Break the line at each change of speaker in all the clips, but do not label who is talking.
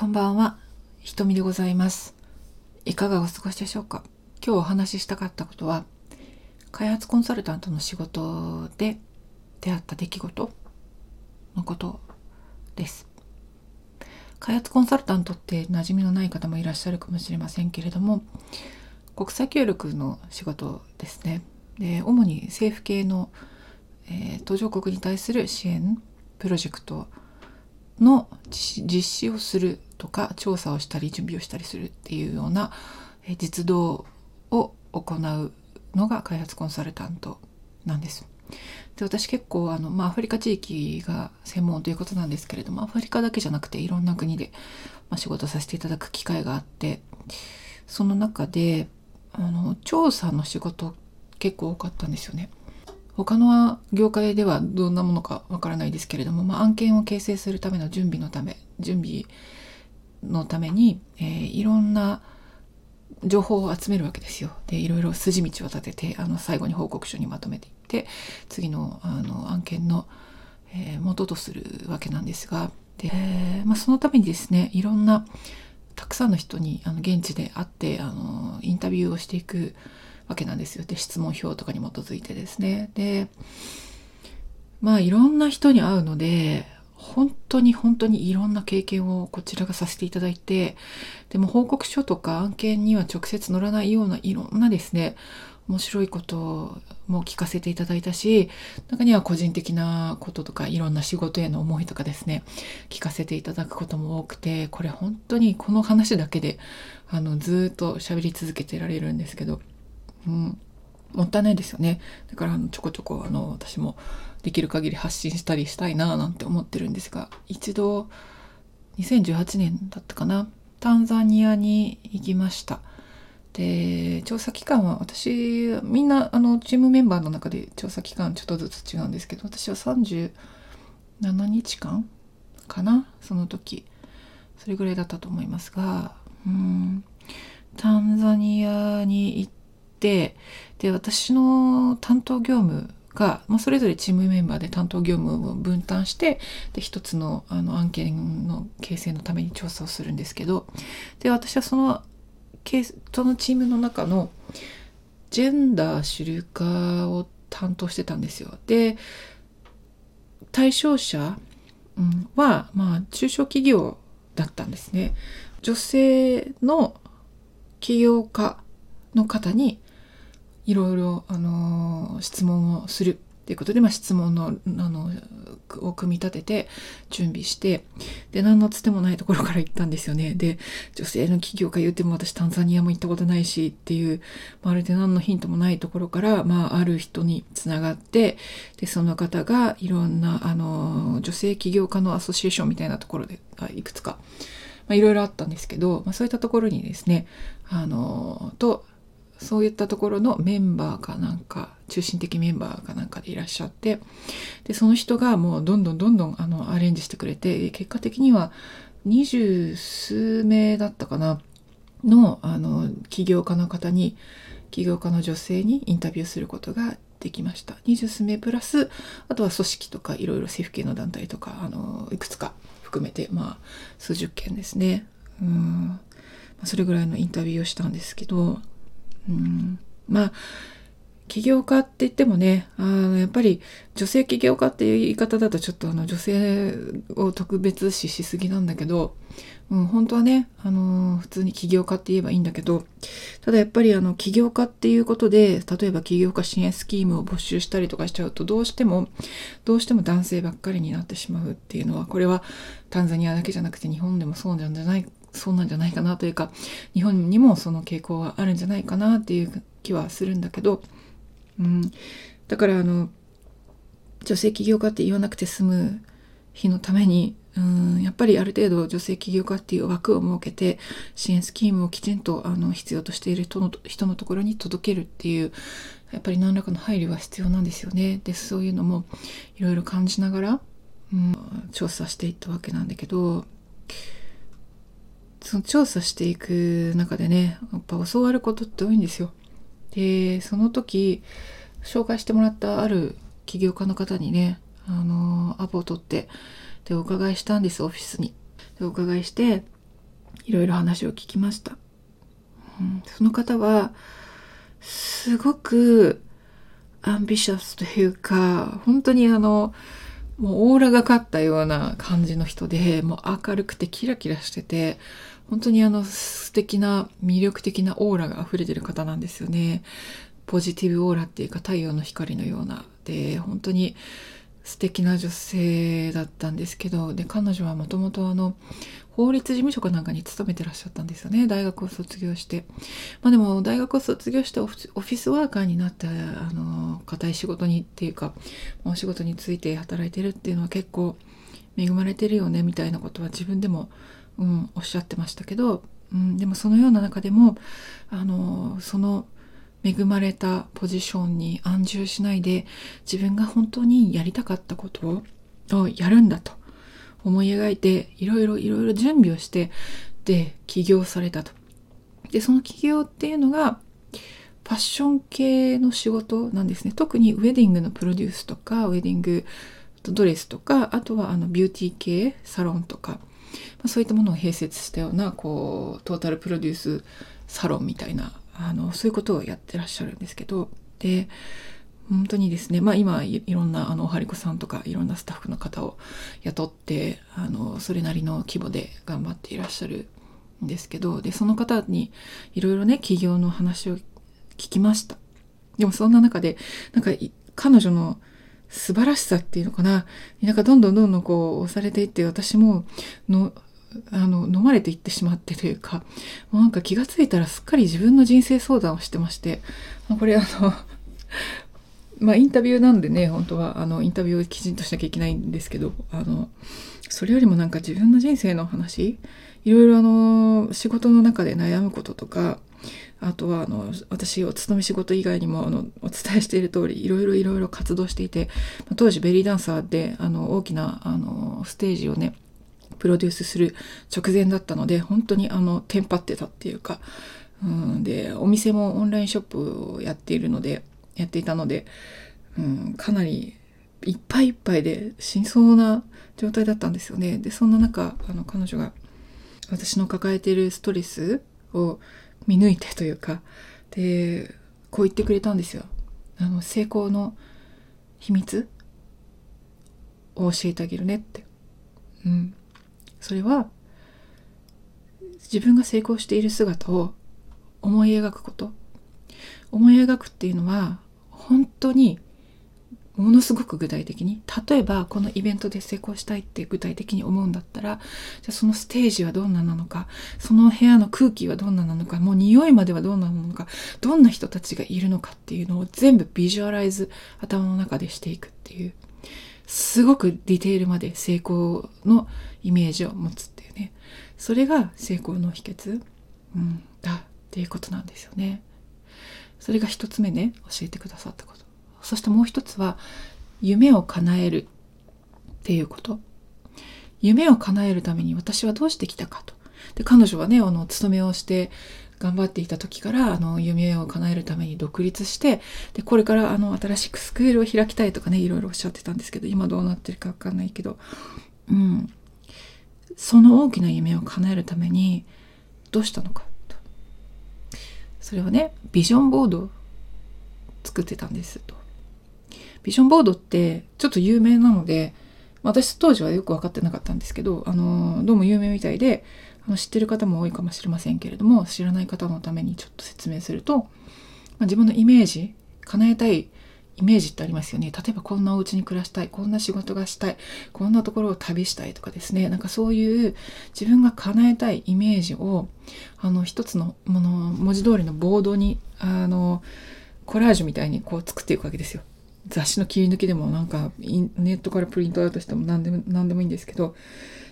こんばんは、ひとみでございます。いかがお過ごしでしょうか？今日お話ししたかったことは、開発コンサルタントの仕事で出会った出来事のことです。開発コンサルタントって馴染みのない方もいらっしゃるかもしれませんけれども、国際協力の仕事ですね。で主に政府系の、えー途上国に対する支援プロジェクトの実施をするとか調査をしたり準備をしたりするっていうようなえ実動を行うのが開発コンサルタントなんです。で私結構あの、まあ、アフリカ地域が専門ということなんですけれどもアフリカだけじゃなくていろんな国で、まあ、仕事させていただく機会があってその中であの調査の仕事結構多かったんですよね。他の業界ではどんなものかわからないですけれども、まあ、案件を形成するための準備のため準備のために、えーいろんな情報を集めるわけですよ。でいろいろ筋道を立ててあの最後に報告書にまとめていって次のあの案件の、えー元とするわけなんですがで、まあ、そのためにですねいろんなたくさんの人にあの現地で会ってあのインタビューをしていくわけなんですよ。で質問票とかに基づいてですね。でまあいろんな人に会うので本当に本当にいろんな経験をこちらがさせていただいてでも報告書とか案件には直接載らないようないろんなですね面白いことも聞かせていただいたし中には個人的なこととかいろんな仕事への思いとかですね聞かせていただくことも多くてこれ本当にこの話だけであのずっと喋り続けてられるんですけど、うん、もったいないですよね。だからあのちょこちょこあの私もできる限り発信したりしたいななんて思ってるんですが一度2018年だったかなタンザニアに行きました。で調査期間は私みんなあのチームメンバーの中で調査期間ちょっとずつ違うんですけど私は37日間かなその時。それぐらいだったと思いますがうんタンザニアに行っで私の担当業務が、まあ、それぞれチームメンバーで担当業務を分担してで一つのあの案件の形成のために調査をするんですけどで私はそのケースそのチームの中のジェンダー主流化を担当してたんですよ。で対象者、うんは、まあ、中小企業だったんですね。女性の起業家の方にいろいろ、あの質問をするっていうことで、まあ、質問のあのを組み立てて準備してで何のつてもないところから行ったんですよね。で女性の起業家言っても私タンザニアも行ったことないしっていうまるで何のヒントもないところから、まあ、ある人につながってでその方がいろんなあの女性起業家のアソシエーションみたいなところでいくつかまあ、いろいろあったんですけど、まあ、そういったところにですねあのとそういったところのメンバーかなんか中心的メンバーかなんかでいらっしゃってでその人がもうどんどんどんどんあのアレンジしてくれて結果的には二十数名だったかなのあの起業家の方に起業家の女性にインタビューすることができました。二十数名プラスあとは組織とかいろいろ政府系の団体とかあのいくつか含めてまあ数十件ですね。うん。それぐらいのインタビューをしたんですけどうん。まあ起業家って言ってもねあのやっぱり女性起業家っていう言い方だとちょっとあの女性を特別視しすぎなんだけど、うん、本当はね、あの普通に起業家って言えばいいんだけどただやっぱりあの起業家っていうことで例えば起業家支援スキームを募集したりとかしちゃうとどうしてもどうしても男性ばっかりになってしまうっていうのはこれはタンザニアだけじゃなくて日本でもそうなんじゃないそうなんじゃないかなというか日本にもその傾向はあるんじゃないかなっていう気はするんだけど、うん、だからあの女性起業家って言わなくて済む日のためにうんやっぱりある程度女性起業家っていう枠を設けて支援スキームをきちんとあの必要としている人の人のところに届けるっていうやっぱり何らかの配慮は必要なんですよね。でそういうのもいろいろ感じながら、うん、調査していったわけなんだけどその調査していく中でねやっぱ教わることって多いんですよ。でその時紹介してもらったある起業家の方にねあのアポを取ってでお伺いしたんですオフィスに。でお伺いしていろいろ話を聞きました、うん、その方はすごくアンビシャスというか本当にあのもうオーラがかったような感じの人でもう明るくてキラキラしてて本当にあの素敵な魅力的なオーラが溢れてる方なんですよね。ポジティブオーラっていうか太陽の光のような。で本当に素敵な女性だったんですけど。で彼女はもともとあの法律事務所かなんかに勤めてらっしゃったんですよね。大学を卒業して。まあでも大学を卒業してオフィスワーカーになったあの固い仕事にっていうかお仕事について働いてるっていうのは結構恵まれてるよねみたいなことは自分でも、うん、おっしゃってましたけど、うん、でもそのような中でもあのその恵まれたポジションに安住しないで自分が本当にやりたかったことをやるんだと思い描いていろいろいろいろ準備をしてで起業されたと。でその起業っていうのがファッション系の仕事なんですね特にウェディングのプロデュースとかウェディングドレスとかあとはあのビューティー系サロンとか、まあ、そういったものを併設したようなこうトータルプロデュースサロンみたいなあのそういうことをやってらっしゃるんですけどで本当にですねまあ今いろんなあのおはりこさんとかいろんなスタッフの方を雇ってあのそれなりの規模で頑張っていらっしゃるんですけどでその方にいろいろね起業の話を聞きました。でもそんな中でなんか彼女の素晴らしさっていうのかな。なんかどんどんどんどんこう押されていって私ものあの飲まれていってしまってというかもうなんか気が付いたらすっかり自分の人生相談をしてましてこれあの まあインタビューなんでね本当はあのインタビューをきちんとしなきゃいけないんですけどあのそれよりもなんか自分の人生の話いろいろあの仕事の中で悩むこととかあとはあの私お勤め仕事以外にもあのお伝えしている通りいろいろいろいろ活動していて当時ベリーダンサーであの大きなあのステージをねプロデュースする直前だったので本当にあのテンパってたっていうか、うん、でお店もオンラインショップをやっているのでやっていたので、うん、かなりいっぱいいっぱいで死にそうな状態だったんですよね。でそんな中あの彼女が私の抱えているストレスを見抜いてというかでこう言ってくれたんですよ。あの成功の秘密を教えてあげるねって。うん。それは自分が成功している姿を思い描くこと。思い描くっていうのは本当にものすごく具体的に例えばこのイベントで成功したいって具体的に思うんだったらじゃあそのステージはどんななのかその部屋の空気はどんななのかもう匂いまではどんななのかどんな人たちがいるのかっていうのを全部ビジュアライズ頭の中でしていくっていうすごくディテールまで成功のイメージを持つっていうねそれが成功の秘訣、うん、だっていうことなんですよね。それが一つ目ね教えてくださったことそしてもう一つは夢を叶えるっていうこと。夢を叶えるために私はどうしてきたかと。で彼女はねあの勤めをして頑張っていた時からあの夢を叶えるために独立してでこれからあの新しくスクールを開きたいとかねいろいろおっしゃってたんですけど今どうなってるか分かんないけど、うん、その大きな夢を叶えるためにどうしたのかと。それはねビジョンボードを作ってたんですと。ビジョンボードってちょっと有名なので私当時はよく分かってなかったんですけどあのどうも有名みたいであの知ってる方も多いかもしれませんけれども知らない方のためにちょっと説明すると、まあ、自分のイメージ叶えたいイメージってありますよね例えばこんなお家に暮らしたいこんな仕事がしたいこんなところを旅したいとかですねなんかそういう自分が叶えたいイメージをあの一つのもの文字通りのボードにあのコラージュみたいにこう作っていくわけですよ。雑誌の切り抜きでもなんかネットからプリントアウトしても何でも何でもいいんですけど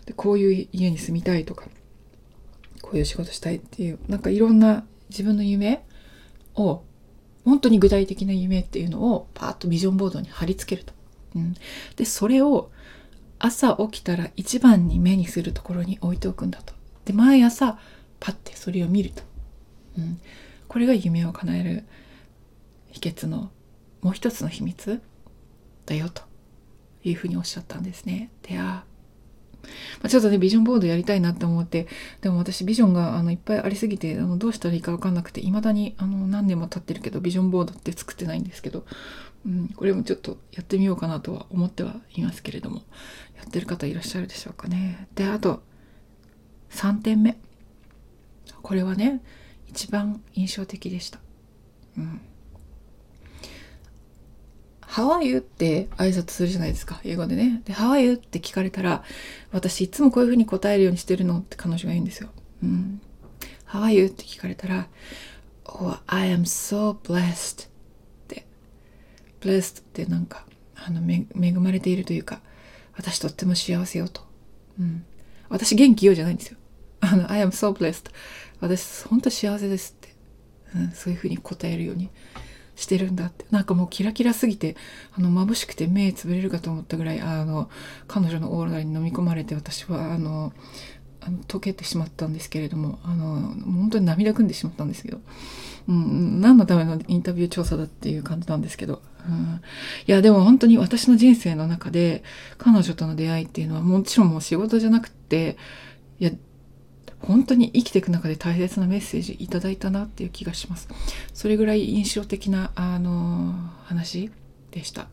でこういう家に住みたいとかこういう仕事したいっていうなんかいろんな自分の夢を本当に具体的な夢っていうのをパーッとビジョンボードに貼り付けると。うん、でそれを朝起きたら一番に目にするところに置いておくんだと。で毎朝パッてそれを見ると。うん、これが夢を叶える秘訣のもう一つの秘密だよというふうにおっしゃったんですね。であま、ちょっとねビジョンボードやりたいなって思ってでも私ビジョンがあのいっぱいありすぎてあのどうしたらいいか分かんなくていまだにあの何年も経ってるけどビジョンボードって作ってないんですけど、うん、これもちょっとやってみようかなとは思ってはいますけれどもやってる方いらっしゃるでしょうかね。であと3点目これはね一番印象的でした。うんハワイ y って挨拶するじゃないですか。英語でね。で、ハワイ y って聞かれたら、私いつもこういうふうに答えるようにしてるのって彼女が言うんですよ。うん。ハワイ y って聞かれたら、Oh, I am so blessed って。blessed ってなんか、あの、恵まれているというか、私とっても幸せよと。うん。私元気よじゃないんですよ。あの、I am so blessed. 私、本当幸せですって。うん、そういうふうに答えるようにしてるんだって。なんかもうキラキラすぎてあの眩しくて目つぶれるかと思ったぐらいあの彼女のオーラに飲み込まれて私はあのあの溶けてしまったんですけれどもあの本当に涙ぐんでしまったんですけど、うん、何のためのインタビュー調査だっていう感じなんですけど、うん、いやでも本当に私の人生の中で彼女との出会いっていうのはもちろんもう仕事じゃなくていや本当に生きていく中で大切なメッセージいただいたなっていう気がします。それぐらい印象的な、あの話でした。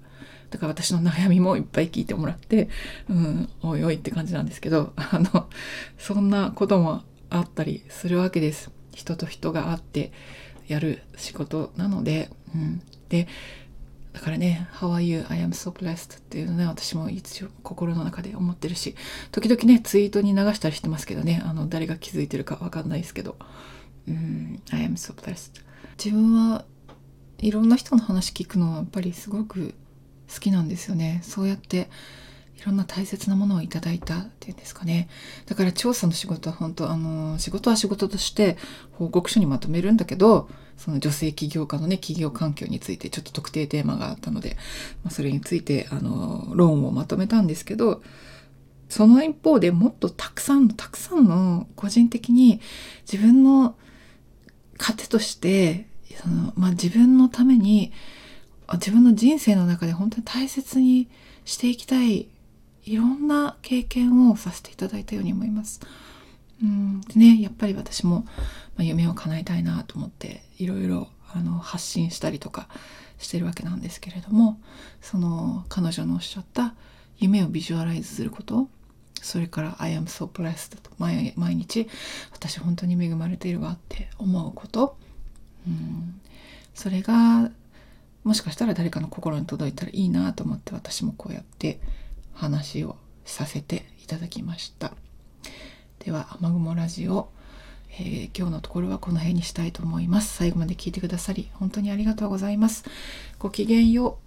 だから私の悩みもいっぱい聞いてもらって、うん、おいおいって感じなんですけど、あの、そんなこともあったりするわけです。人と人があってやる仕事なので、うん。で、だからね、How are you? I am so blessed っていうのね、私も一応心の中で思ってるし、時々ね、ツイートに流したりしてますけどね、あの、誰が気づいてるかわかんないですけど、うん、I am so blessed。自分はいろんな人の話聞くのはやっぱりすごく好きなんですよね。そうやってろんな大切なものをいただいたっていうんですかね。だから調査の仕事は本当あの仕事は仕事として報告書にまとめるんだけどその女性起業家のね企業環境についてちょっと特定テーマがあったので、まあ、それについてあの論をまとめたんですけどその一方でもっとたくさんのたくさんの個人的に自分の糧としてその、まあ、自分のために自分の人生の中で本当に大切にしていきたいいろんな経験をさせていただいたように思います。うんでね、やっぱり私も、まあ、夢を叶えたいなと思っていろいろあの発信したりとかしてるわけなんですけれどもその彼女のおっしゃった夢をビジュアライズすることそれから「I am so blessed」と毎日私本当に恵まれているわって思うこと、うん、それがもしかしたら誰かの心に届いたらいいなと思って私もこうやって話をさせていただきました。では雨雲ラジオ、えー、今日のところはこの辺にしたいと思います。最後まで聞いてくださり本当にありがとうございます。ごきげんよう。